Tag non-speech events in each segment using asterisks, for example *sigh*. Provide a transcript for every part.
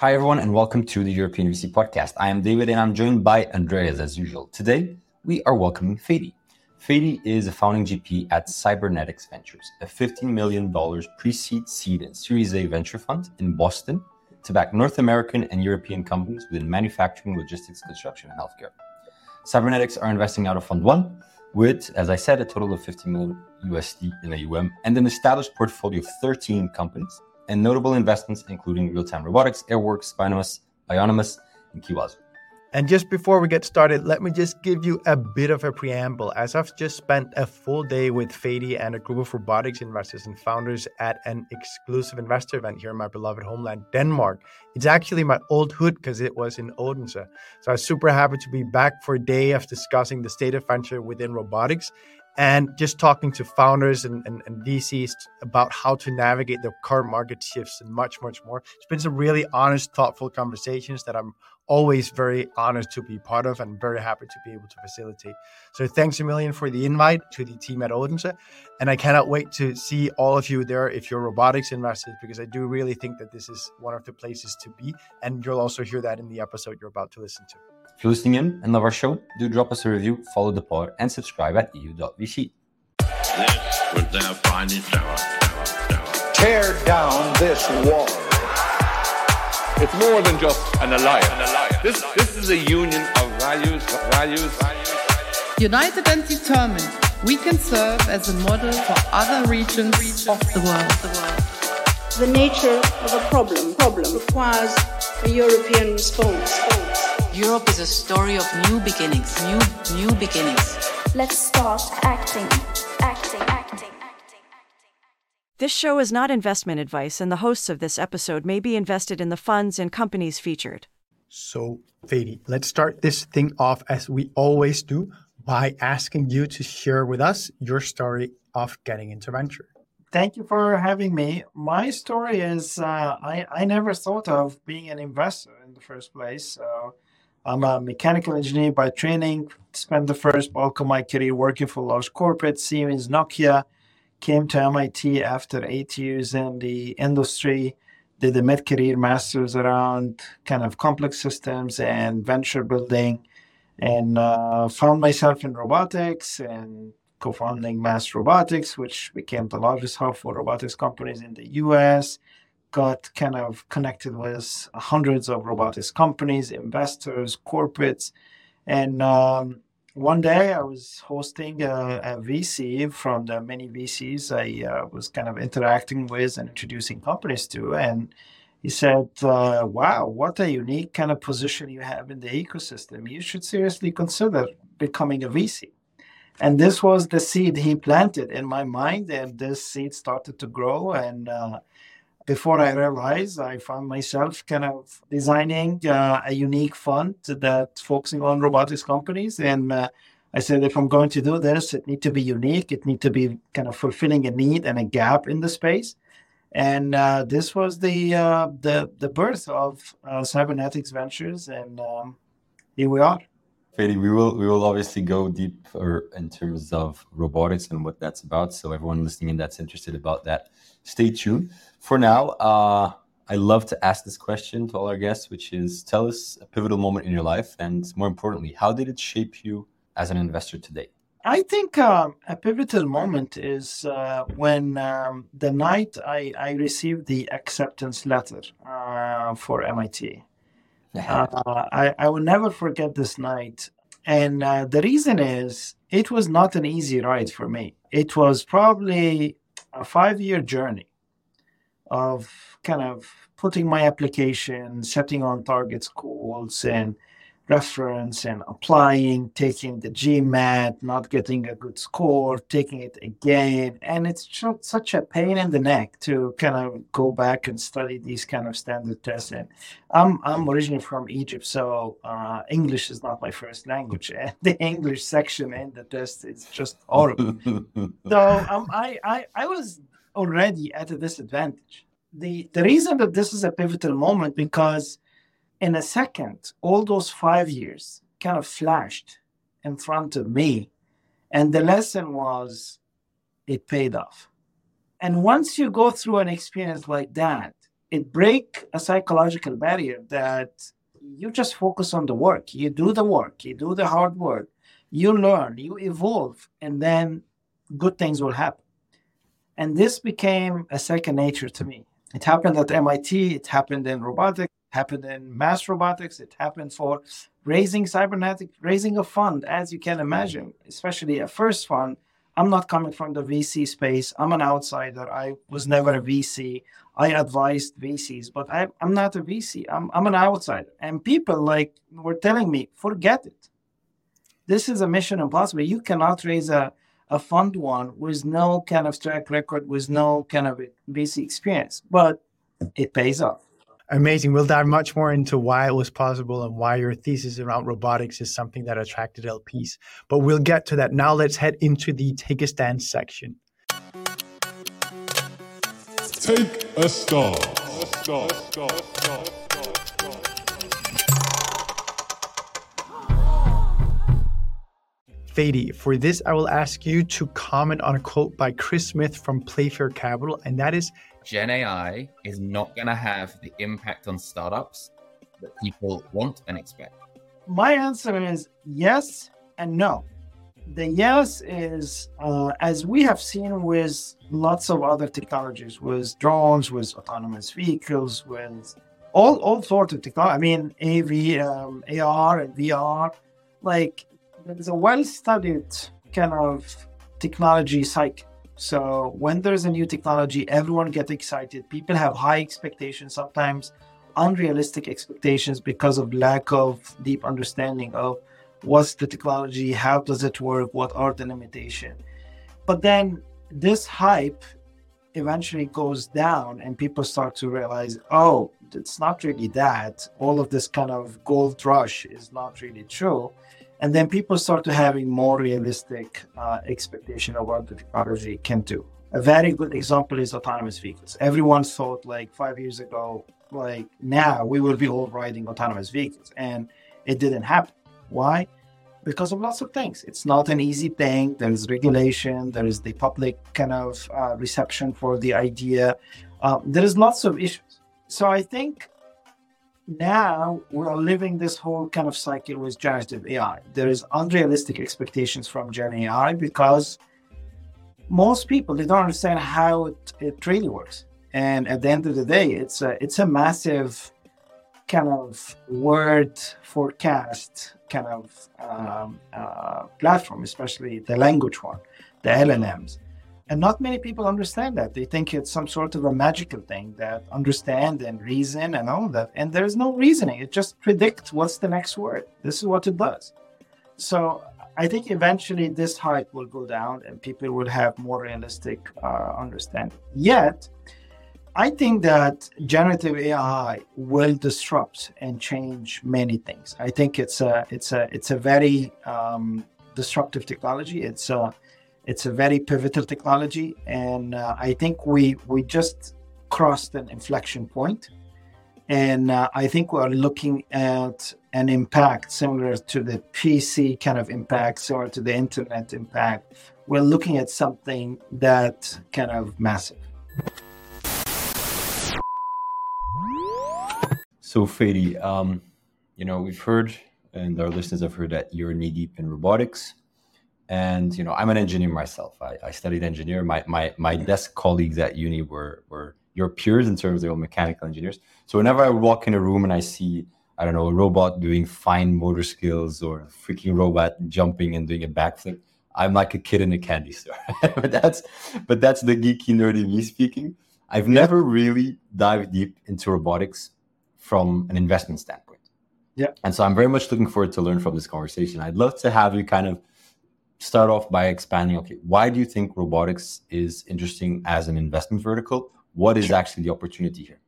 Hi, everyone, and welcome to the European VC podcast. I am David, and I'm joined by Andreas as usual. Today, we are welcoming Fady. Fady is a founding GP at Cybernetix Ventures, a $15 million pre seed, seed, and Series A venture fund in Boston to back North American and European companies within manufacturing, logistics, construction, and healthcare. Cybernetics are investing out of Fund 1 with, as I said, a total of 50 million USD in AUM and an established portfolio of 13 companies and notable investments including Real-Time Robotics, Airworks, Bionomous, Bionomous, and Kewazo. And just before we get started, let me just give you a bit of a preamble. As I've just spent a full day with Fady and a group of robotics investors and founders at an exclusive investor event here in my beloved homeland, Denmark. It's actually my old hood because it was in Odense. So I was super happy to be back for a day of discussing the state of venture within robotics and just talking to founders and, and, and, VCs about how to navigate the current market shifts and much, much more. It's been some really honest, thoughtful conversations that I'm always very honored to be part of and very happy to be able to facilitate. So thanks a million for the invite to the team at Odense. And I cannot wait to see all of you there if you're robotics investors, because I do really think that this is one of the places to be. And you'll also hear that in the episode you're about to listen to. If you're listening in and love our show, do drop us a review, follow the pod, and subscribe at eu.vc. This was their finest hour. Tear down this wall. It's more than just an alliance. An alliance. This, this is a union of values, values. United and determined, we can serve as a model for other regions of the world. The nature of a problem, problem requires a European response. Europe is a story of new beginnings, new, new beginnings. Let's start acting, acting, acting. Acting. This show is not investment advice, and the hosts of this episode may be invested in the funds and companies featured. So, Fady, let's start this thing off as we always do by asking you to share with us your story of getting into venture. Thank you for having me. My story is uh, I, I never thought of being an investor in the first place. So I'm a mechanical engineer by training, spent the first bulk of my career working for large corporate, Siemens, Nokia. Came to MIT after eight years in the industry, did a mid career master's around kind of complex systems and venture building, and uh, found myself in robotics and co founding Mass Robotics, which became the largest hub for robotics companies in the US. Got kind of connected with hundreds of robotics companies, investors, corporates, and um, one day I was hosting a, a, VC from the many VCs I uh, was kind of interacting with and introducing companies to. And he said, uh, Wow, what a unique kind of position you have in the ecosystem. You should seriously consider becoming a VC. And this was the seed he planted in my mind. And this seed started to grow. And uh, before I realized, I found myself kind of designing uh, a unique fund that's focusing on robotics companies. And uh, I said, if I'm going to do this, it need to be unique. It need to be kind of fulfilling a need and a gap in the space. And uh, this was the uh, the the birth of uh, Cybernetix Ventures, and um, here we are. Fady, we will we will obviously go deeper in terms of robotics and what that's about. So everyone listening in that's interested about that, stay tuned for now, uh, I love to ask this question to all our guests, which is tell us a pivotal moment in your life, and more importantly, how did it shape you as an investor today? I think um, a pivotal moment is uh, when um, the night I, I, received the acceptance letter uh, for MIT. Uh, I, I will never forget this night. And uh, the reason is it was not an easy ride for me. It was probably a five year journey of kind of putting my application, setting on target schools and reference and applying, taking the GMAT, not getting a good score, taking it again. And it's just such a pain in the neck to kind of go back and study these kind of standard tests. And I'm, I'm originally from Egypt, so uh, English is not my first language. *laughs* And the English section in the test is just horrible. *laughs* so um, I, I, I was already at a disadvantage. The, the reason that this is a pivotal moment because in a second, all those five years kind of flashed in front of me. And the lesson was it paid off. And once you go through an experience like that, it break a psychological barrier that you just focus on the work. You do the work, you do the hard work, you learn, you evolve, and then good things will happen. And this became a second nature to me. It happened at MIT, it happened in robotics, it happened in mass robotics, it happened for raising cybernetic, raising a fund, as you can imagine, especially a first fund. I'm not coming from the VC space. I'm an outsider. I was never a VC. I advised VCs, but I, am not a VC. I'm, I'm an outsider. And people like were telling me, forget it. This is a mission impossible. You cannot raise a, a fund one with no kind of track record, with no kind of VC experience, but it pays off. Amazing. We'll dive much more into why it was possible and why your thesis around robotics is something that attracted LPs. But we'll get to that. Now let's head into the take a stand section. Take a star. Fady, for this, I will ask you to comment on a quote by Chris Smith from Playfair Capital, and that is Gen AI is not going to have the impact on startups that people want and expect? My answer is yes and no. The yes is, uh, as we have seen with lots of other technologies, with drones, with autonomous vehicles, with all, all sorts of technology. I mean, AV, um, AR, and VR. Like, there's a well studied kind of technology cycle so when there's a new technology, everyone gets excited. People have high expectations, sometimes unrealistic expectations because of lack of deep understanding of what's the technology, how does it work, what are the limitations. But then this hype eventually goes down and people start to realize, oh, it's not really that. All of this kind of gold rush is not really true and then people start to having more realistic uh, expectation of what the technology can do. A very good example is autonomous vehicles. Everyone thought like five years ago, like now we will be all riding autonomous vehicles, and it didn't happen. Why? Because of lots of things. It's not an easy thing. There is regulation. There is the public kind of uh, reception for the idea. Uh, there is lots of issues. So I think now we're living this whole kind of cycle with generative AI. There is unrealistic expectations from Gen AI because most people they don't understand how it, it really works. And at the end of the day, it's a it's a massive kind of word forecast kind of um, uh, platform, especially the language one, the LLMs. And not many people understand that. They think it's some sort of a magical thing that understand and reason and all that. And there's no reasoning. It just predicts what's the next word. This is what it does. So I think eventually this hype will go down and people will have more realistic uh, understanding. Yet, I think that generative AI will disrupt and change many things. I think it's a it's a it's a very um, disruptive technology. It's a it's a very pivotal technology, and uh, I think we we just crossed an inflection point, and uh, I think we are looking at an impact similar to the PC kind of impact, or to the internet impact. We're looking at something that kind of massive. So, Fady, um, you know, we've heard, and our listeners have heard that you're knee deep in robotics and you know i'm an engineer myself. I, I studied engineer my, my my desk colleagues at uni were were your peers in terms of mechanical engineers. So whenever i walk in a room and i see i don't know a robot doing fine motor skills or a freaking robot jumping and doing a backflip i'm like a kid in a candy store. *laughs* But that's but that's the geeky nerdy me speaking. I've yeah. never really dived deep into robotics from an investment standpoint. Yeah. And so i'm very much looking forward to learn from this conversation. I'd love to have you kind of start off by expanding okay why do you think robotics is interesting as an investment vertical what is actually the opportunity here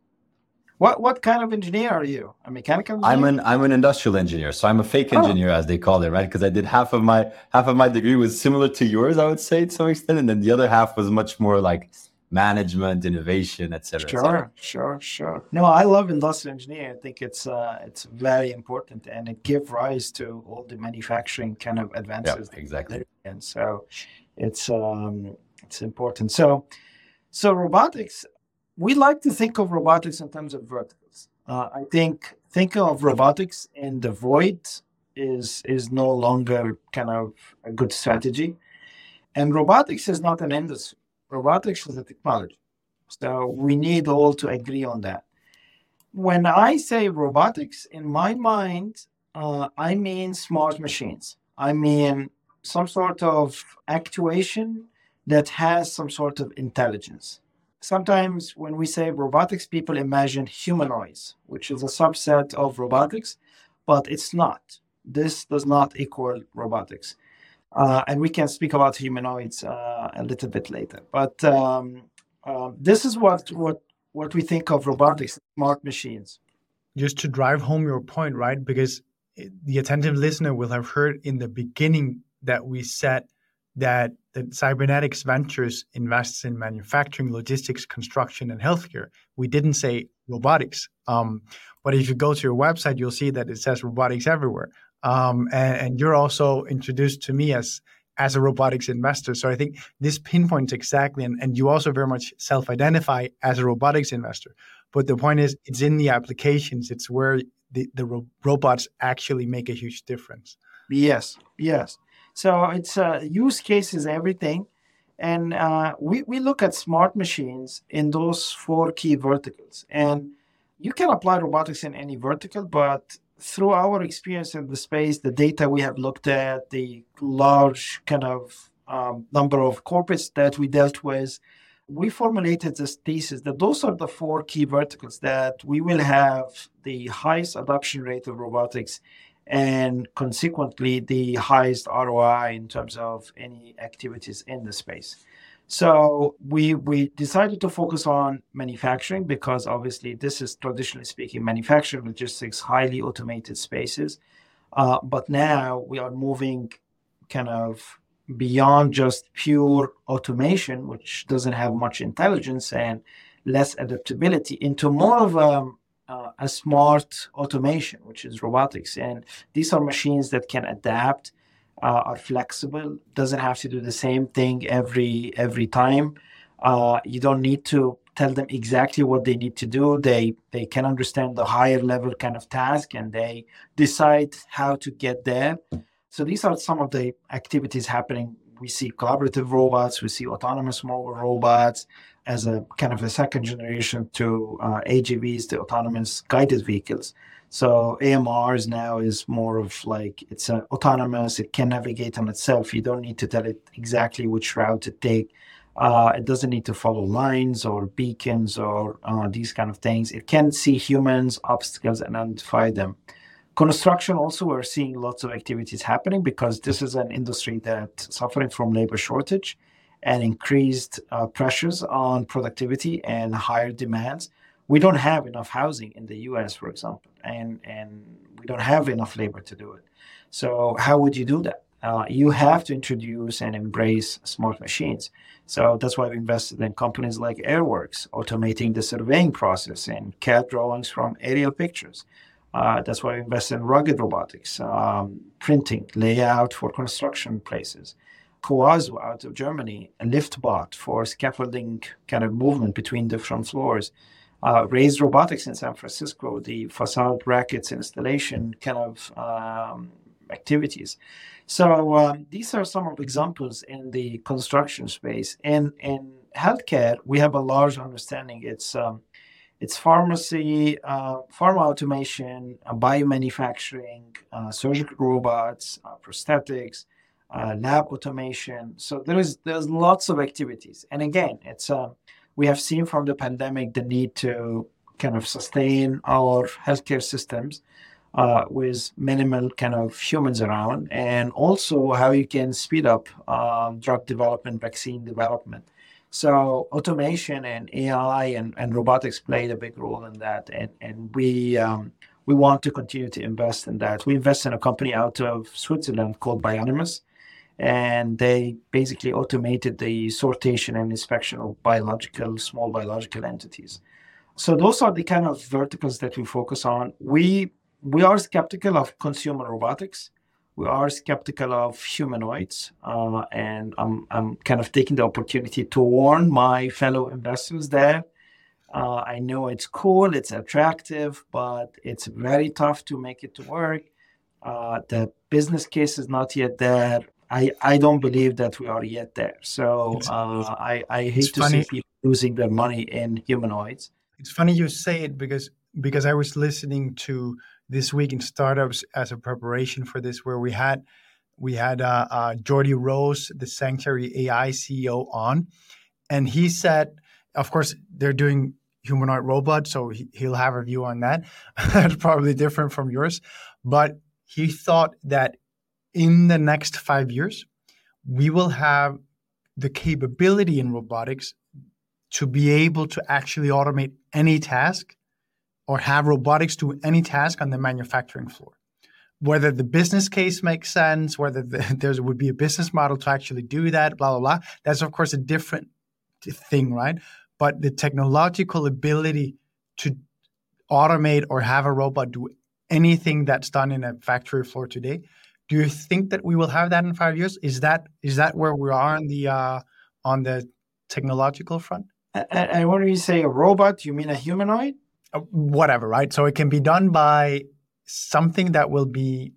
what what kind of engineer are you a mechanical engineer? i'm an i'm an industrial engineer so i'm a fake oh. engineer oh. as they call it right because i did half of my half of my degree was similar to yours i would say to some extent and then the other half was much more like management, innovation, etc. Sure, sure, sure. No, I love industrial engineering. I think it's uh, it's very important, and it gives rise to all the manufacturing kind of advances. Yeah, exactly. And so, it's um, it's important. So, so robotics we like to think of robotics in terms of verticals. Uh, I think thinking of robotics in the void is is no longer kind of a good strategy. And robotics is not an industry. Robotics is a technology. So we need all to agree on that. When I say robotics, in my mind, uh, I mean smart machines. I mean some sort of actuation that has some sort of intelligence. Sometimes when we say robotics, people imagine humanoids, which is a subset of robotics, but it's not. This does not equal robotics. Uh, and we can speak about humanoids uh, a little bit later. But um, uh, this is what, what, what we think of robotics, smart machines. Just to drive home your point, right? Because the attentive listener will have heard in the beginning that we said that the Cybernetix Ventures invests in manufacturing logistics construction and healthcare we didn't say robotics um, but if you go to your website you'll see that it says robotics everywhere um, and, and, you're also introduced to me as as a robotics investor. So i think this pinpoints exactly and, and you also very much self-identify as a robotics investor. But the point is it's in the applications. It's where the, the ro- robots actually make a huge difference. Yes yes. So it's uh, use cases, everything. And uh, we, we look at smart machines in those four key verticals. And you can apply robotics in any vertical, but through our experience in the space, the data we have looked at, the large kind of um, number of corporates that we dealt with, we formulated this thesis that those are the four key verticals that we will have the highest adoption rate of robotics and consequently the highest ROI in terms of any activities in the space. So we we decided to focus on manufacturing because obviously this is traditionally speaking manufacturing logistics highly automated spaces, uh, but now we are moving kind of beyond just pure automation, which doesn't have much intelligence and less adaptability, into more of a uh, a smart automation, which is robotics. And these are machines that can adapt, uh, are flexible, doesn't have to do the same thing every every time. Uh, you don't need to tell them exactly what they need to do. They they can understand the higher level kind of task, and they decide how to get there. So these are some of the activities happening. We see collaborative robots, we see autonomous mobile robots, as a kind of a second generation to uh, AGVs, the autonomous guided vehicles. So AMRs now is more of like it's uh, autonomous. It can navigate on itself. You don't need to tell it exactly which route to take. Uh, it doesn't need to follow lines or beacons or uh, these kind of things. It can see humans, obstacles, and identify them. Construction also, we're seeing lots of activities happening because this is an industry that's suffering from labor shortage and increased uh, pressures on productivity and higher demands. We don't have enough housing in the US, for example, and, and we don't have enough labor to do it. So, how would you do that? Uh, you have to introduce and embrace smart machines. So that's why we invested in companies like Airworks, automating the surveying process and CAD drawings from aerial pictures. Uh, that's why we invested in rugged robotics, um, printing, layout for construction places. Kewazo out of Germany, a LiftBot for scaffolding kind of movement between different floors. Uh, Raised Robotics in San Francisco, the facade brackets installation kind of um, activities. So um, these are some of examples in the construction space. And in healthcare, we have a large understanding. It's um, it's pharmacy, uh, pharma automation, uh, biomanufacturing, uh, surgical robots, uh, prosthetics, uh, lab automation. So there is there's lots of activities. And again, it's uh, we have seen from the pandemic the need to kind of sustain our healthcare systems uh, with minimal kind of humans around, and also how you can speed up um, drug development, vaccine development. So automation and AI and, and robotics played a big role in that, and and we. Um, we want to continue to invest in that. We invest in a company out of Switzerland called Bionomous, and they basically automated the sortation and inspection of biological, small biological entities. So those are the kind of verticals that we focus on. We we are skeptical of consumer robotics. We are skeptical of humanoids, uh, and I'm I'm kind of taking the opportunity to warn my fellow investors there. Uh, I know it's cool, it's attractive, but it's very tough to make it to work. Uh, the business case is not yet there. I, I don't believe that we are yet there. So uh, I, I hate to funny. see people losing their money in humanoids. It's funny you say it because because I was listening to this week in startups as a preparation for this, where we had we had uh, uh, Geordie Rose, the Sanctuary AI CEO, on, and he said, of course, they're doing humanoid robots, so he, he'll have a view on that. *laughs* That's probably different from yours, but he thought that in the next five years, we will have the capability in robotics to be able to actually automate any task or have robotics do any task on the manufacturing floor. Whether the business case makes sense, whether the, *laughs* there would be a business model to actually do that, blah, blah, blah. That's, of course, a different thing, right? But the technological ability to automate or have a robot do anything that's done in a factory floor today do you think that we will have that in five years? Is that is that where we are on the uh, on the technological front? And, and when you say a robot, you mean a humanoid? Uh, whatever, right? So it can be done by something that will be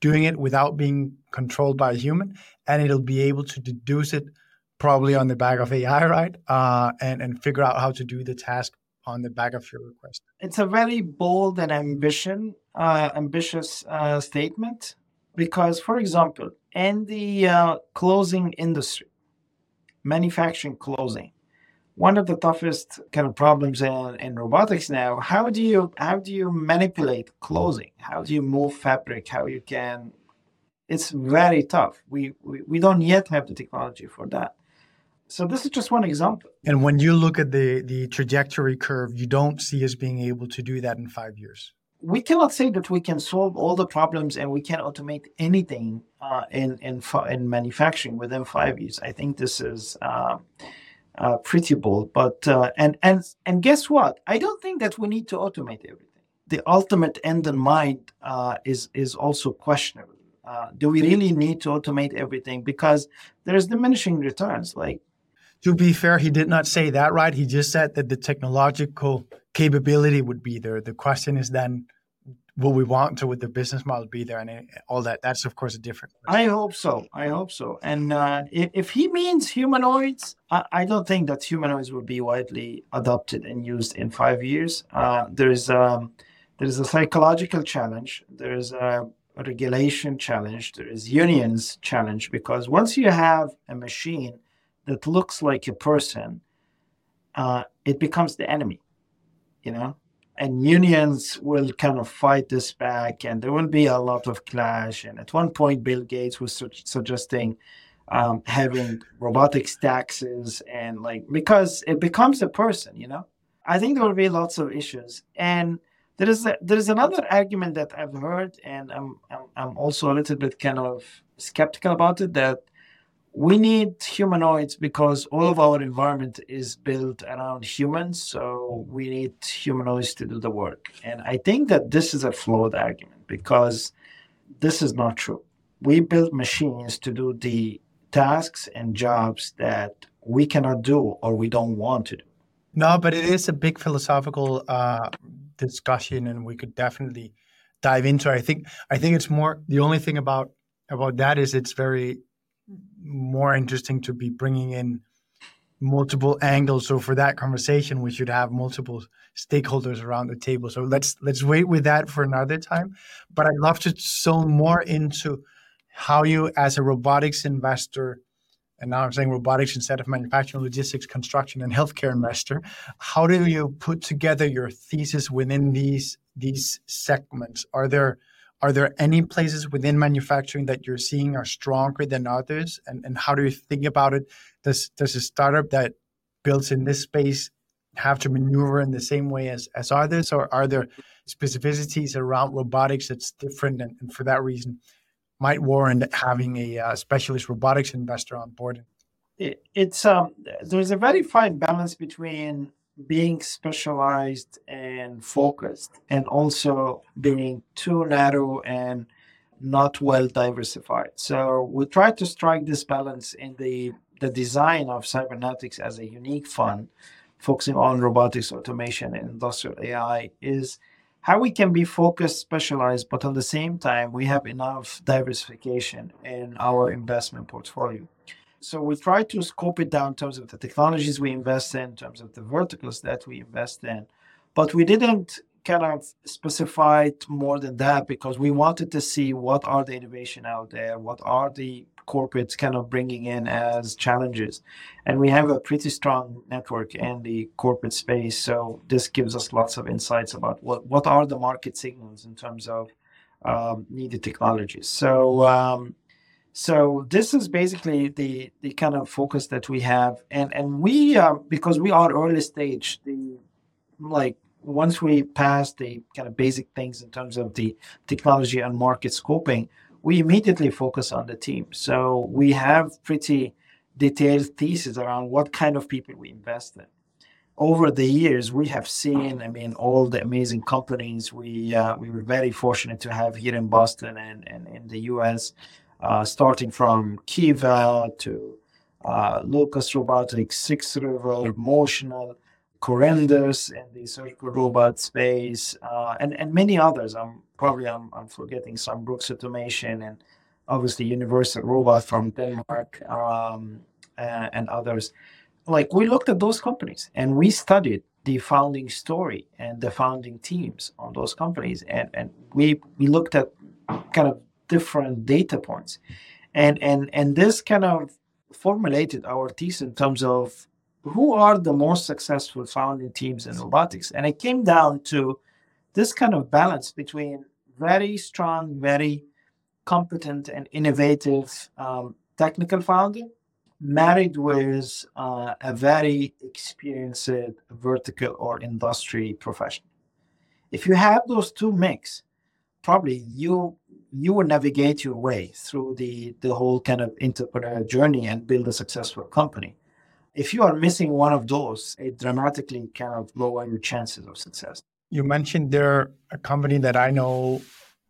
doing it without being controlled by a human, and it'll be able to deduce it probably on the back of AI, *laughs* right? Uh, and and figure out how to do the task on the back of your request. It's a very bold and ambition, uh, ambitious uh, statement because, for example, in the uh, closing industry, manufacturing closing, one of the toughest kind of problems in, in robotics now how do you how do you manipulate closing how do you move fabric? How you can it's very tough. We, we we don't yet have the technology for that. So this is just one example. And when you look at the the trajectory curve you don't see us being able to do that in five years we cannot say that we can solve all the problems and we can automate anything uh, in in in manufacturing within five years. I think this is uh, uh, pretty bold. But uh, and and and guess what? I don't think that we need to automate everything. The ultimate end in mind uh, is is also questionable. Uh, do we really need to automate everything? Because there's diminishing returns. Like to be fair, he did not say that, right? He just said that the technological capability would be there. The question is then, will we want to with the business model be there and all that? That's of course a different. Question. I hope so. I hope so. And uh, if, if, he means humanoids, I, I, don't think that humanoids will be widely adopted and used in five years. Uh, there is um, there is a psychological challenge. There is a regulation challenge. There is unions challenge because once you have a machine that looks like a person, uh, it becomes the enemy you know? And unions will kind of fight this back and there will be a lot of clash. And at one point bill gates was su- suggesting um, having robotics taxes and like because it becomes a person you know? I think there will be lots of issues. And there is a, there is another argument that i've heard and I'm, I'm i'm also a little bit kind of skeptical about it that we need humanoids because all of our environment is built around humans so we need humanoids to do the work. And i think that this is a flawed argument because this is not true. We build machines to do the tasks and jobs that we cannot do or we don't want to do. No but it is a big philosophical uh, discussion and we could definitely dive into it. i think i think it's more the only thing about about that is it's very more interesting to be bringing in multiple angles. So for that conversation, we should have multiple stakeholders around the table. So let's let's wait with that for another time. But I'd love to zone more into how you, as a robotics investor, and now I'm saying robotics instead of manufacturing, logistics, construction, and healthcare investor, how do you put together your thesis within these these segments? Are there are there any places within manufacturing that you're seeing are stronger than others? And, and how do you think about it? Does, does a startup that builds in this space have to maneuver in the same way as, as others? Or are there specificities around robotics that's different? And, and for that reason, might warrant having a uh, specialist robotics investor on board? It, it's um, there's a very fine balance between being specialized and focused and also being too narrow and not well diversified. So we try to strike this balance in the the design of Cybernetix as a unique fund focusing on robotics, automation, and industrial AI is how we can be focused, specialized, but at the same time, we have enough diversification in our investment portfolio. So we try to scope it down in terms of the technologies we invest in, in terms of the verticals that we invest in. But we didn't kind of specify it more than that because we wanted to see what are the innovation out there, what are the corporates kind of bringing in as challenges. And we have a pretty strong network in the corporate space. So this gives us lots of insights about what, what are the market signals in terms of um, needed technologies. So um, so this is basically the the kind of focus that we have, and and we uh, because we are early stage, the like once we pass the kind of basic things in terms of the technology and market scoping, we immediately focus on the team. So we have pretty detailed thesis around what kind of people we invest in. Over the years, we have seen, I mean, all the amazing companies we uh, we were very fortunate to have here in Boston and, and in the U.S., uh, starting from Kiva to uh, Locus Robotics, Six River, Motional, Corindus in the surgical robot space, uh, and and many others. I'm probably I'm, I'm forgetting some Brooks Automation and obviously Universal Robot from Denmark um, and, and others. Like we looked at those companies and we studied the founding story and the founding teams on those companies, and and we we looked at kind of different data points, and and and this kind of formulated our thesis in terms of who are the most successful founding teams in robotics? And it came down to this kind of balance between very strong, very competent, and innovative um, technical founder married with uh, a very experienced vertical or industry professional. If you have those two mix, probably you you will navigate your way through the the whole kind of entrepreneurial journey and build a successful company if you are missing one of those, it dramatically kind of lower your chances of success. You mentioned they're a company that I know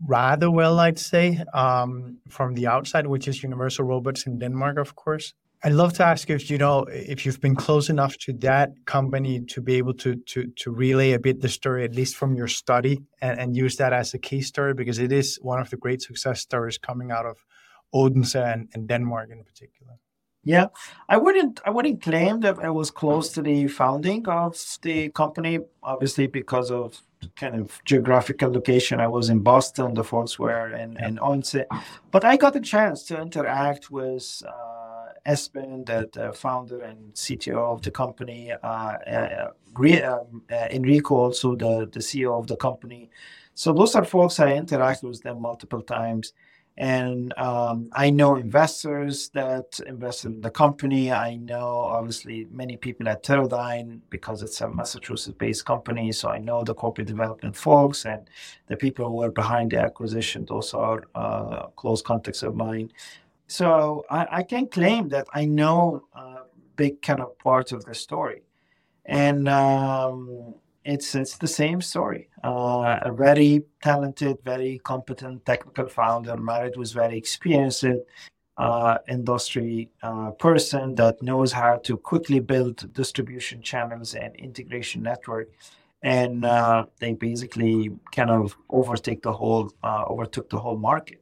rather well, I'd say, um, from the outside, which is Universal Robots in Denmark, of course. I'd love to ask if you know if you've been close enough to that company to be able to to to relay a bit the story, at least from your study, and, and use that as a case story because it is one of the great success stories coming out of Odense and, and Denmark in particular. Yeah, I wouldn't. I wouldn't claim that I was close to the founding of the company. Obviously, because of kind of geographical location, I was in Boston. The folks were in in Odense, but I got a chance to interact with uh, Esben, the, the founder and CTO of the company, uh, uh, uh, Enrico, also the the CEO of the company. So those are folks I interact with them multiple times and um, I know investors that invest in the company. I know obviously many people at Teradyne because it's a Massachusetts-based company. So I know the corporate development folks and the people who are behind the acquisition. Those are uh, close contacts of mine. So I, I, can claim that I know a big kind of part of the story, and um, it's it's the same story. Uh, a very talented, very competent technical founder, married with very experienced uh, industry uh, person that knows how to quickly build distribution channels and integration network, and uh, they basically kind of overtake the whole uh, overtook the whole market.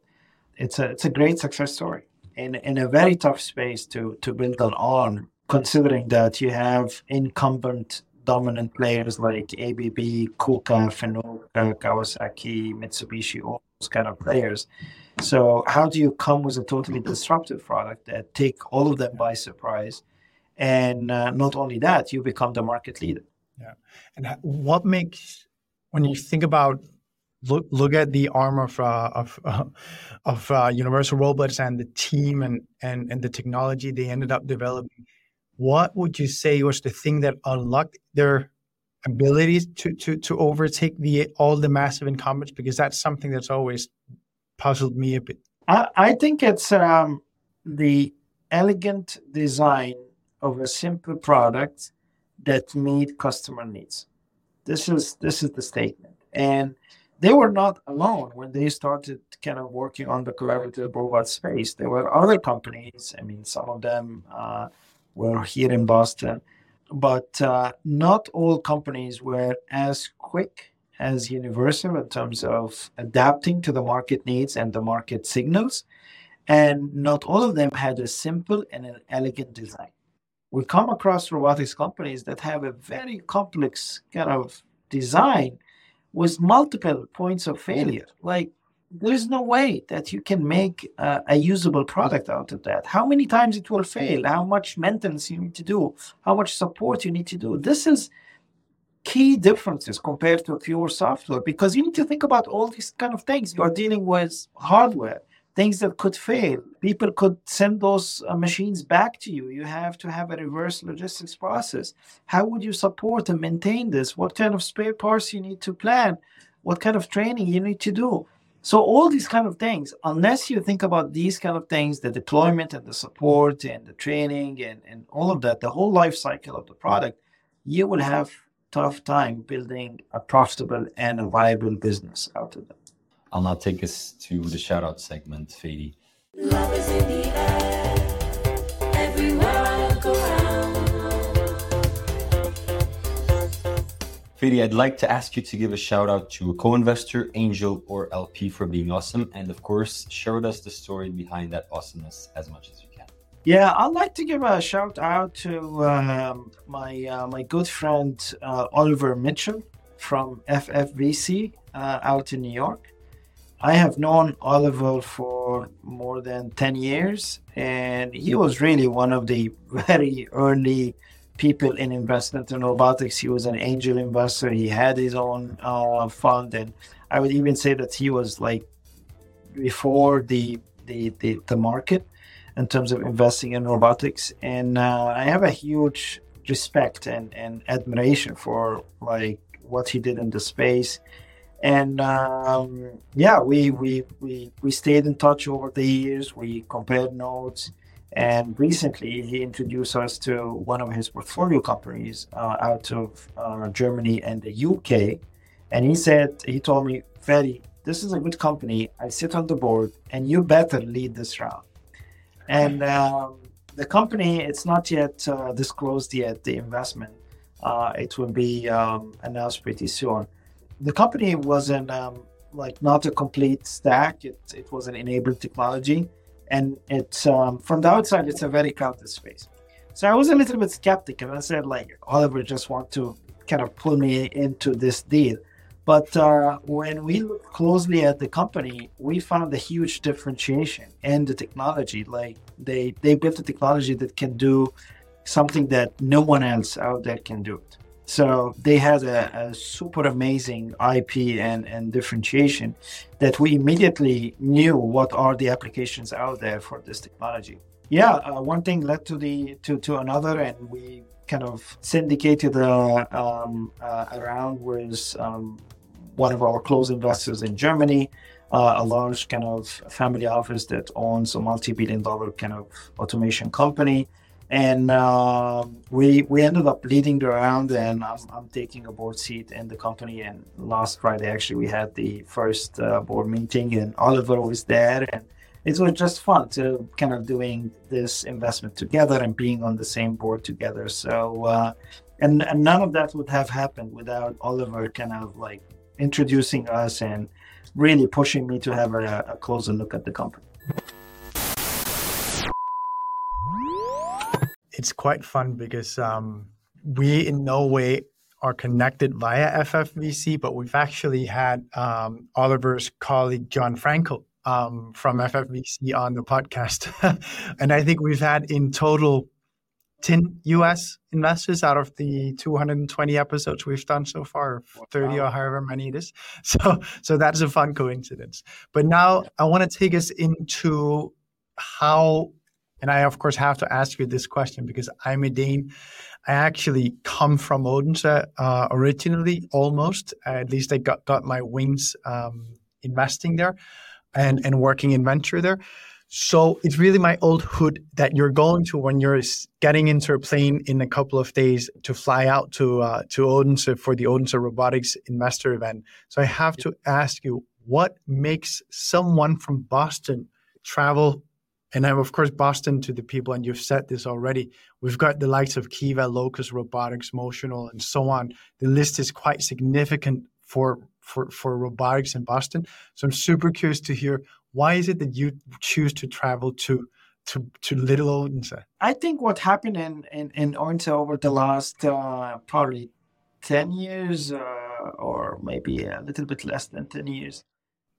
It's a it's a great success story in in a very tough space to to build on, considering that you have incumbent dominant players like ABB, KUKA, Fanuc, Kawasaki, Mitsubishi, all those kind of players. So how do you come with a totally disruptive product that take all of them by surprise? And uh, not only that, you become the market leader. Yeah. And what makes when you think about look look at the arm of uh, of uh, of uh, Universal Robots and the team and and and the technology they ended up developing what would you say was the thing that unlocked their abilities to to to overtake the all the massive incumbents? Because that's something that's always puzzled me a bit. I, I think it's um, the elegant design of a simple product that meet customer needs. This is this is the statement, and they were not alone when they started kind of working on the collaborative robot space. There were other companies. I mean, some of them. Uh, were here in Boston. but uh, not all companies were as quick as Universal in terms of adapting to the market needs and the market signals. And not all of them had a simple and an elegant design. We come across robotics companies that have a very complex kind of design with multiple points of failure. Like there's no way that you can make uh, a usable product out of that. How many times it will fail? How much maintenance you need to do? How much support you need to do? This is key differences compared to pure software because you need to think about all these kind of things. You are dealing with hardware, things that could fail. People could send those uh, machines back to you. You have to have a reverse logistics process. How would you support and maintain this? What kind of spare parts you need to plan? What kind of training you need to do? So all these kind of things, unless you think about these kind of things, the deployment and the support and the training and, and all of that, the whole life cycle of the product, you will have tough time building a profitable and a viable business out of it. I'll now take us to the shout out segment, Fady. Fady, I'd like to ask you to give a shout out to a co investor, angel, or LP for being awesome. And of course, share with us the story behind that awesomeness as much as you can. Yeah, I'd like to give a shout out to um, my uh, my good friend uh, Oliver Mitchell from FFVC uh, out in New York. I have known Oliver for more than 10 years, and he was really one of the very early people in investment in robotics. He was an angel investor. He had his own uh, fund, and I would even say that he was like before the the the, the market in terms of investing in robotics. And uh, I have a huge respect and, and admiration for like what he did in the space. And um, yeah, we, we we we stayed in touch over the years. We compared notes. And recently, he introduced us to one of his portfolio companies uh, out of uh, Germany and the UK. And he said, he told me, Fady, this is a good company. I sit on the board, and you better lead this round. And *laughs* um, the company, it's not yet uh, disclosed yet, the investment. Uh, it will be um, announced pretty soon. The company wasn't um, like not a complete stack. It, it was an enabled technology and it's um, from the outside it's a very crowded space. So i was a little bit skeptical i said like oliver just want to kind of pull me into this deal. But uh, when we look closely at the company we found a huge differentiation in the technology. Like they they built a technology that can do something that no one else out there can do it so they had a, a, super amazing IP and, and differentiation that we immediately knew what are the applications out there for this technology. Yeah, uh, one thing led to the to, to another, and we kind of syndicated uh, um, uh, around with um, one of our close investors in Germany, uh, a large kind of family office that owns a multi-billion dollar kind of automation company and uh, we we ended up leading the round and I'm, I'm, taking a board seat in the company. And last friday actually we had the first uh, board meeting and oliver was there. And it was just fun to kind of doing this investment together and being on the same board together. So uh, and, and none of that would have happened without oliver kind of like introducing us and really pushing me to have a, a closer look at the company it's quite fun because um, we in no way are connected via FFVC, but we've actually had um, Oliver's colleague John Frankel um, from FFVC on the podcast, *laughs* and I think we've had in total 10 US investors out of the 220 episodes we've done so far, 30 wow. or however many it is. *laughs* So, so that's a fun coincidence. But now I want to take us into how and I, of course, have to ask you this question because I'm a Dane. I actually come from Odense uh, originally, almost. At least I got, got my wings um, investing there and, and working in venture there. So it's really my old hood that you're going to when you're getting into a plane in a couple of days to fly out to uh, to Odense for the Odense Robotics Investor event. So I have to ask you, what makes someone from Boston travel And now, of course, Boston to the people, and you've said this already, we've got the likes of Kiva, Locus, Robotics, Motional, and so on. The list is quite significant for, for, for robotics in Boston. So I'm super curious to hear why is it that you choose to travel to to, to Little Odense? I think what happened in, in, in Odense over the last uh, probably 10 years uh, or maybe a little bit less than 10 years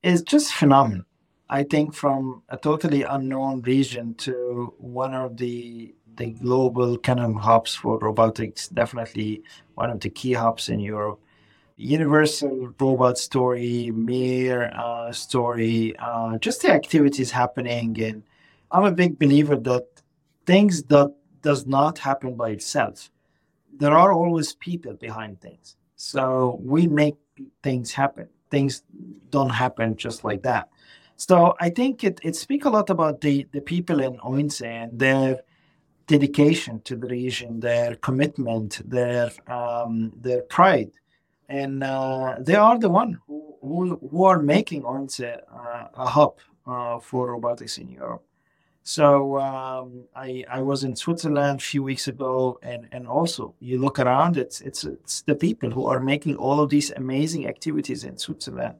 is just phenomenal. I think from a totally unknown region to one of the the global kind of hubs for robotics, definitely one of the key hubs in Europe. Universal robot story, Mir uh, story, uh, just the activities happening. And I'm a big believer that things that does not happen by itself. There are always people behind things. So we make things happen. Things don't happen just like that. So I think it, it speaks a lot about the, the people in Odense and their dedication to the region, their commitment, their um, their pride, and uh, they are the one who, who, who are making Odense uh, a hub uh, for robotics in Europe. So um, I I was in Switzerland a few weeks ago, and and also you look around, it's it's it's the people who are making all of these amazing activities in Switzerland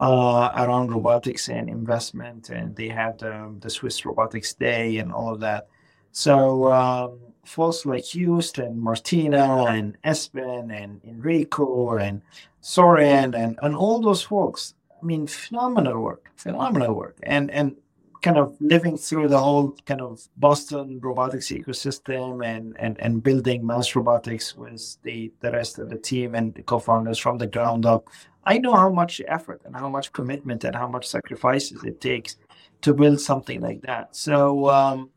uh, around robotics and investment, and they had um, the Swiss Robotics Day and all of that. So um, folks like Houston, Martina, and Esben, and Enrico, and Soren, and, and all those folks. I mean, phenomenal work, phenomenal work, and and kind of living through the whole kind of Boston robotics ecosystem and and and building MassRobotics with the the rest of the team and the co-founders from the ground up. I know how much effort and how much commitment and how much sacrifices it takes to build something like that. So um,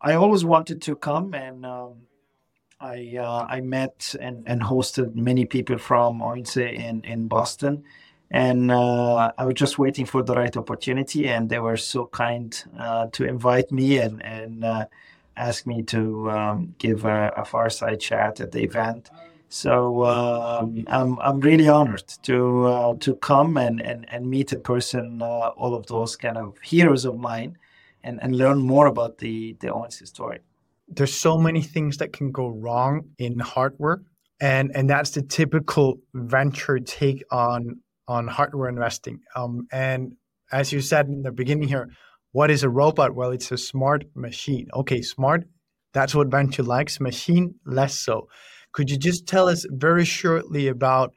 I always wanted to come and um, I uh, I met and, and hosted many people from Odense in in Boston, and uh, I was just waiting for the right opportunity, and they were so kind uh, to invite me and and uh, ask me to um, give a, a fireside chat at the event. So um, I'm I'm really honored to uh, to come and, and, and meet in person uh, all of those kind of heroes of mine, and, and learn more about the the Odense story. There's so many things that can go wrong in hardware, and and that's the typical venture take on on hardware investing. Um, and as you said in the beginning here, what is a robot? Well, it's a smart machine. Okay, smart. That's what venture likes. Machine, less so. Could you just tell us very shortly about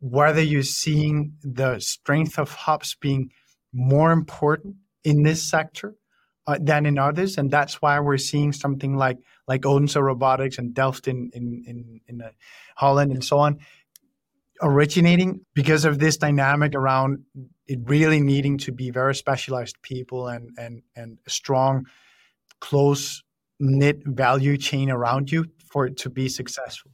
whether you're seeing the strength of hops being more important in this sector uh, than in others, and that's why we're seeing something like like Odense Robotics and Delft in in in, in uh, Holland and so on originating because of this dynamic around it really needing to be very specialized people and and and strong close knit value chain around you for it to be successful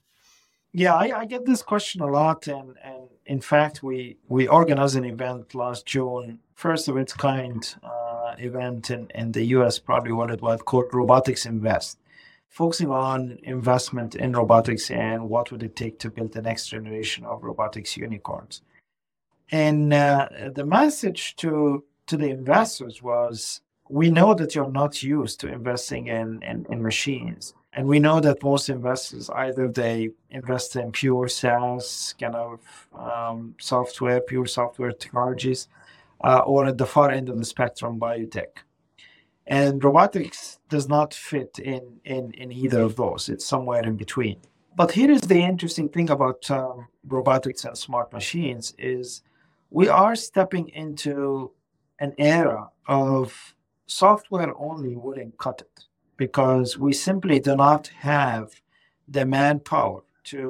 yeah I, I, get this question a lot and and in fact we we organized an event last june first of its kind uh, event in, in the us probably what it was called robotics invest focusing on investment in robotics and what would it take to build the next generation of robotics unicorns. And uh, the message to to the investors was we know that you're not used to investing in, in, in machines. And we know that most investors either they invest in pure SaaS kind of um, software, pure software technologies, uh, or at the far end of the spectrum, biotech. And robotics does not fit in in in either of those. It's somewhere in between. But here is the interesting thing about um, robotics and smart machines is we are stepping into an era of software only wouldn't cut it because we simply do not have the manpower to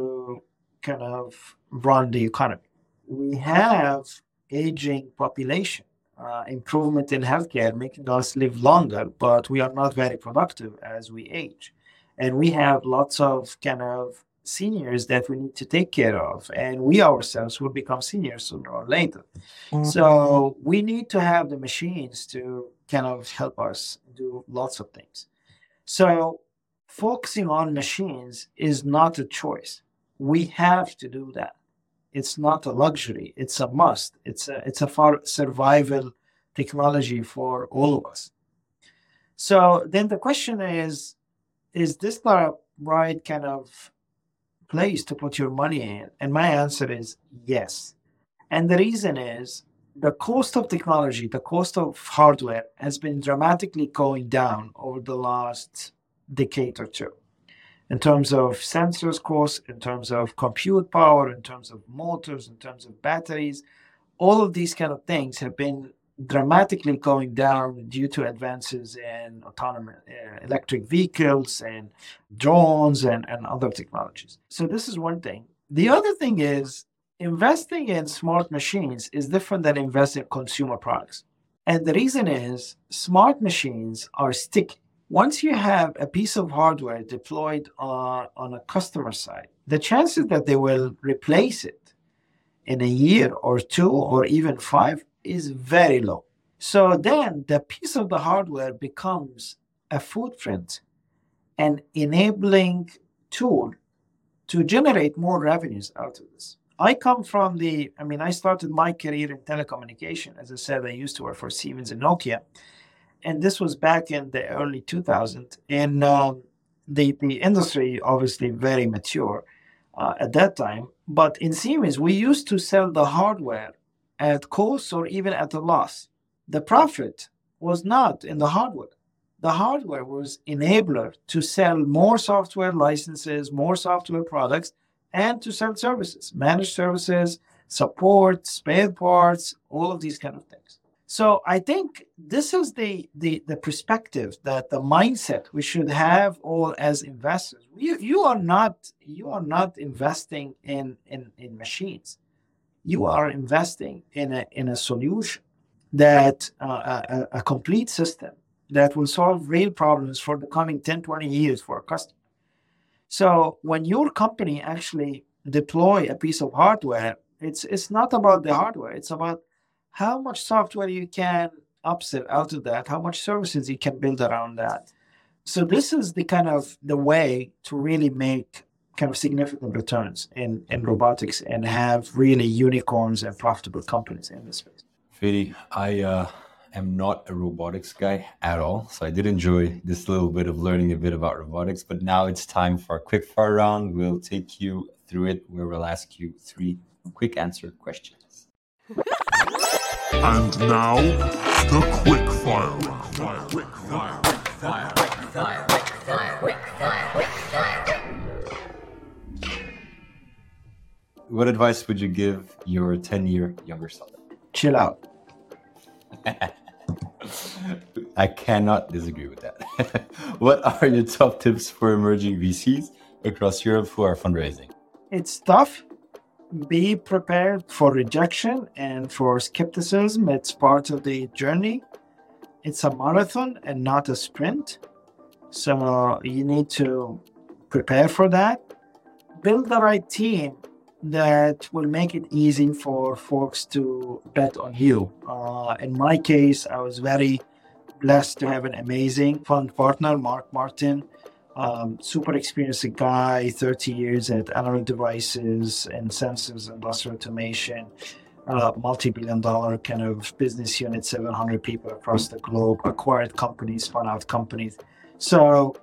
kind of run the economy we have aging population uh, improvement in healthcare, making us live longer, but we are not very productive as we age. And we have lots of kind of seniors that we need to take care of, and we ourselves will become seniors sooner or later. Mm-hmm. So we need to have the machines to kind of help us do lots of things. So focusing on machines is not a choice. We have to do that it's not a luxury it's a must it's a it's a far survival technology for all of us So then the question is, is this the right kind of place to put your money in? And my answer is yes. And the reason is the cost of technology, the cost of hardware has been dramatically going down over the last decade or two in terms of sensors cost, in terms of compute power, in terms of motors, in terms of batteries. All of these kind of things have been dramatically going down due to advances in autonomous uh, electric vehicles and drones and, and other technologies. So this is one thing. The other thing is investing in smart machines is different than investing in consumer products. And the reason is smart machines are sticky. Once you have a piece of hardware deployed on, on a customer side, the chances that they will replace it in a year or two or even five is very low. So then the piece of the hardware becomes a footprint an enabling tool to generate more revenues out of this. I come from the, I mean, I started my career in telecommunication. As I said, I used to work for Siemens and Nokia. And this was back in the early 2000s. And um, the, the industry, obviously, very mature uh, at that time. But in Siemens, we used to sell the hardware at cost or even at a loss. The profit was not in the hardware. The hardware was enabler to sell more software licenses, more software products, and to sell services, managed services, support, spare parts, all of these kind of things. So I think this is the, the, the perspective that the mindset we should have all as investors. You, you are not you are not investing in, in, in machines you are investing in a, in a solution that uh, a, a, complete system that will solve real problems for the coming 10 20 years for a customer so when your company actually deploy a piece of hardware it's it's not about the hardware it's about how much software you can upsell out of that how much services you can build around that so this is the kind of the way to really make kind of significant returns in, in robotics and have really unicorns and profitable companies in this space. Fady, I uh, am not a robotics guy at all. So I did enjoy this little bit of learning a bit about robotics. But now it's time for a quick fire round. We'll take you through it where we'll ask you three quick answer questions. And now, the quick fire round. Quick fire, quick fire, quick fire, quick fire, quick fire, quick fire. what advice would you give your 10 year younger self? Chill out. *laughs* I cannot disagree with that. *laughs* what are your top tips for emerging VCs across Europe who are fundraising? It's tough. Be prepared for rejection and for skepticism. It's part of the journey. It's a marathon and not a sprint. So you need to prepare for that. Build the right team that will make it easy for folks to bet on you. Uh, in my case, I was very blessed to have an amazing fund partner, Mark Martin. Um, super experienced guy, 30 years at Analog Devices and Sensors and Industrial Automation, uh, multi billion dollar kind of business unit, 700 people across the globe, acquired companies, spun out companies. So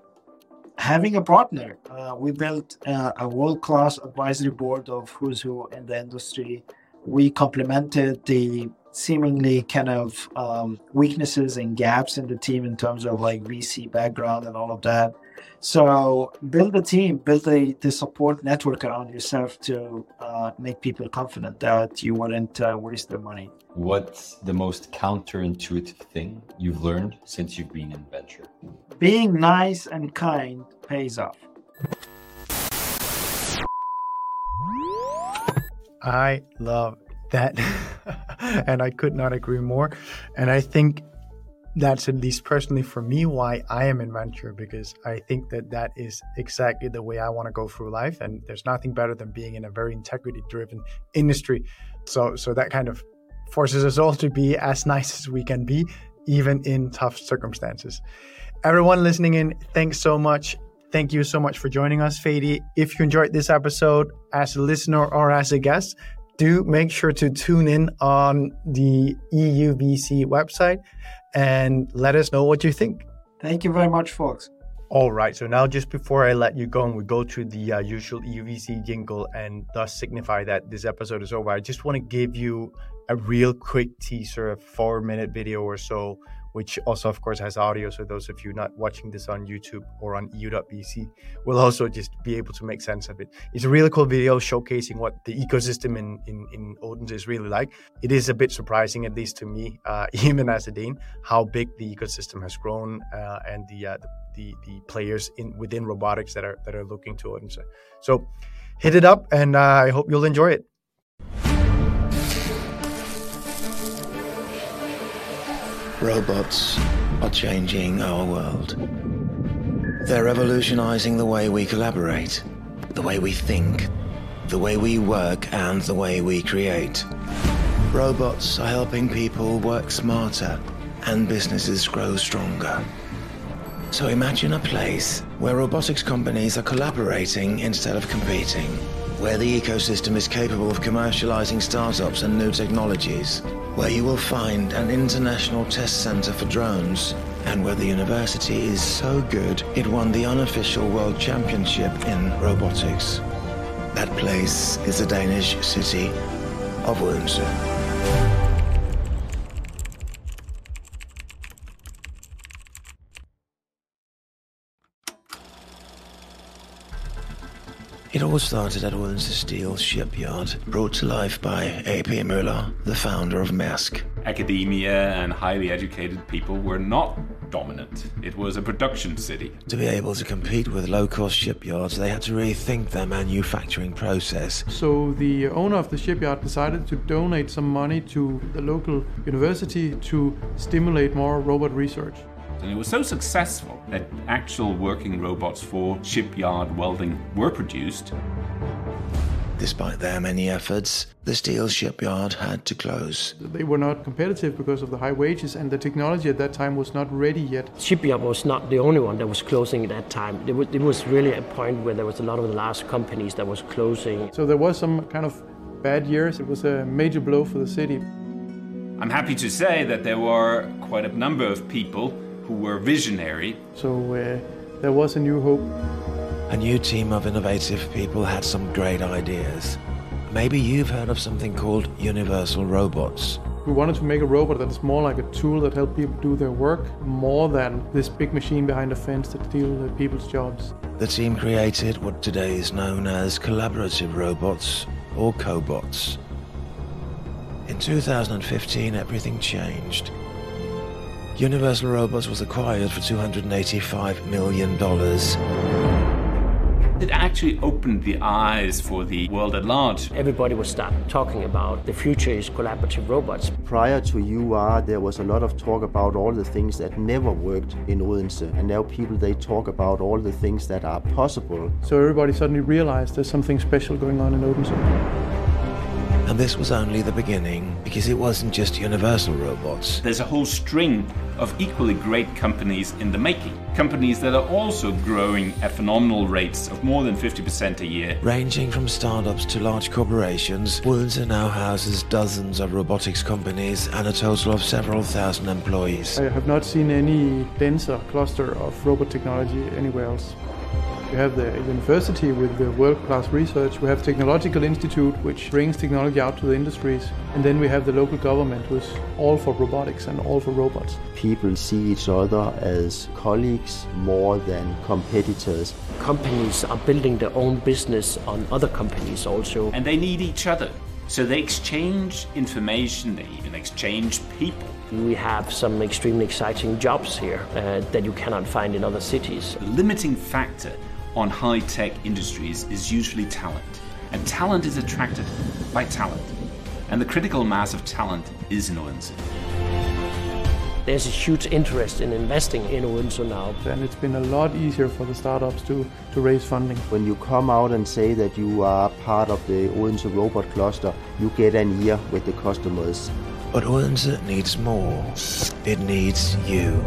having a partner. Uh, we built uh, a world class advisory board of who's who in the industry. We complemented the seemingly kind of um, weaknesses and gaps in the team in terms of like VC background and all of that. So build a team, build a the support network around yourself to uh, make people confident that you wouldn't uh, waste their money. What's the most counterintuitive thing you've learned since you've been in venture? Being nice and kind pays off. I love that. *laughs* and I could not agree more. And I think that's at least personally for me why I am in venture because I think that that is exactly the way I want to go through life and there's nothing better than being in a very integrity driven industry so so that kind of forces us all to be as nice as we can be even in tough circumstances everyone listening in thanks so much thank you so much for joining us Fady if you enjoyed this episode as a listener or as a guest do make sure to tune in on the EUVC website and let us know what you think. Thank you very much, folks. All right, so now just before I let you go and we go to the uh, usual EUVC jingle and thus signify that this episode is over, I just want to give you a real quick teaser, a four minute video or so, which also, of course, has audio. So those of you not watching this on YouTube or on EU.vc will also just be able to make sense of it. It's a really cool video showcasing what the ecosystem in, in, in Odense is really like. It is a bit surprising, at least to me, uh, *laughs* even as a Dane, how big the ecosystem has grown uh, and the, uh, the, the players in within robotics that are that are looking to Odense. So hit it up, and uh, I hope you'll enjoy it. Robots are changing our world. They're revolutionizing the way we collaborate, the way we think, the way we work, and the way we create. Robots are helping people work smarter and businesses grow stronger. So imagine a place where robotics companies are collaborating instead of competing, where the ecosystem is capable of commercializing startups and new technologies, where you will find an international test center for drones, and where the university is so good it won the unofficial world championship in robotics. That place is the Danish city of Odense. It all started at Odense Steel shipyard, brought to life by A.P. Møller, the founder of Maersk. Academia and highly educated people were not dominant. It was a production city. To be able to compete with low-cost shipyards, they had to rethink their manufacturing process. So the owner of the shipyard decided to donate some money to the local university to stimulate more robot research. And it was so successful that actual working robots for shipyard welding were produced. Despite their many efforts, the steel shipyard had to close. They were not competitive because of the high wages, and the technology at that time was not ready yet. Shipyard was not the only one that was closing at that time. It was, it was really a point where there was a lot of the last companies that was closing. So there was some kind of bad years. It was a major blow for the city. I'm happy to say that there were quite a number of people who were visionary. So uh, there was a new hope. A new team of innovative people had some great ideas. Maybe you've heard of something called Universal Robots. We wanted to make a robot that is more like a tool that helps people do their work, more than this big machine behind a fence that steals people's jobs. The team created what today is known as collaborative robots or cobots. In 2015, everything changed. Universal Robots was acquired for $285 million. It actually opened the eyes for the world at large. Everybody would start talking about the future is collaborative robots. Prior to UR, there was a lot of talk about all the things that never worked in Odense, and now people they talk about all the things that are possible. So everybody suddenly realized there's something special going on in Odense. And this was only the beginning, because it wasn't just Universal Robots. There's a whole string of equally great companies in the making. Companies that are also growing at phenomenal rates of more than 50% a year. Ranging from startups to large corporations, Odense now houses dozens of robotics companies and a total of several thousand employees. I have not seen any denser cluster of robot technology anywhere else. We have the university with the world-class research. We have Technological Institute, which brings technology out to the industries. And then we have the local government, who's all for robotics and all for robots. People see each other as colleagues more than competitors. Companies are building their own business on other companies also. And they need each other. So they exchange information, they even exchange people. We have some extremely exciting jobs here uh, that you cannot find in other cities. The limiting factor on high tech industries is usually talent. And talent is attracted by talent. And the critical mass of talent is in Odense. There's a huge interest in investing in Odense now. And it's been a lot easier for the startups to, to raise funding. When you come out and say that you are part of the Odense robot cluster, you get an ear with the customers. But Odense needs more. It needs you.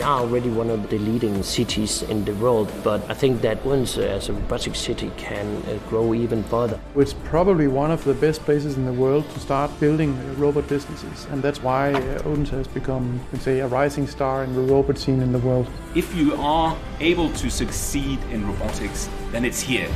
We are already one of the leading cities in the world, but I think that Odense as a robotic city can uh, grow even further. It's probably one of the best places in the world to start building uh, robot businesses, and that's why uh, Odense has become, you can say, a rising star in the robot scene in the world. If you are able to succeed in robotics, then it's here.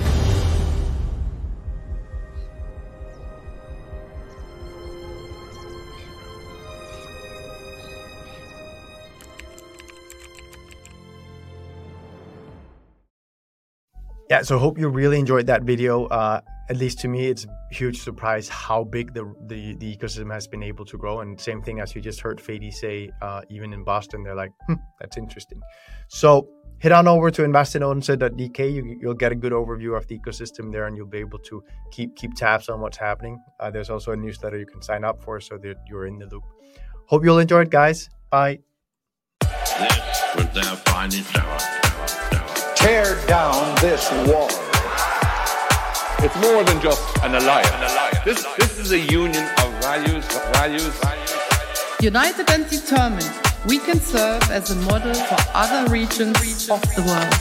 Yeah, so hope you really enjoyed that video. Uh, at least to me, it's a huge surprise how big the, the, the ecosystem has been able to grow. And same thing as you just heard Fady say, uh, even in Boston, they're like, hmm, that's interesting. So head on over to investinOdense.dk. You, you'll get a good overview of the ecosystem there, and you'll be able to keep keep tabs on what's happening. Uh, there's also a newsletter you can sign up for, so that you're in the loop. Hope you'll enjoy it, guys. Bye. This was their finest hour. Tear down this wall. It's more than just an alliance. This, this is a union of values, values, United and determined, we can serve as a model for other regions of the world.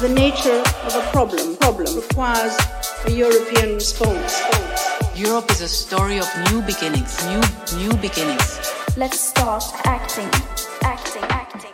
The nature of a problem, problem requires a European response. Europe is a story of new beginnings, new new beginnings. Let's start acting, acting, acting.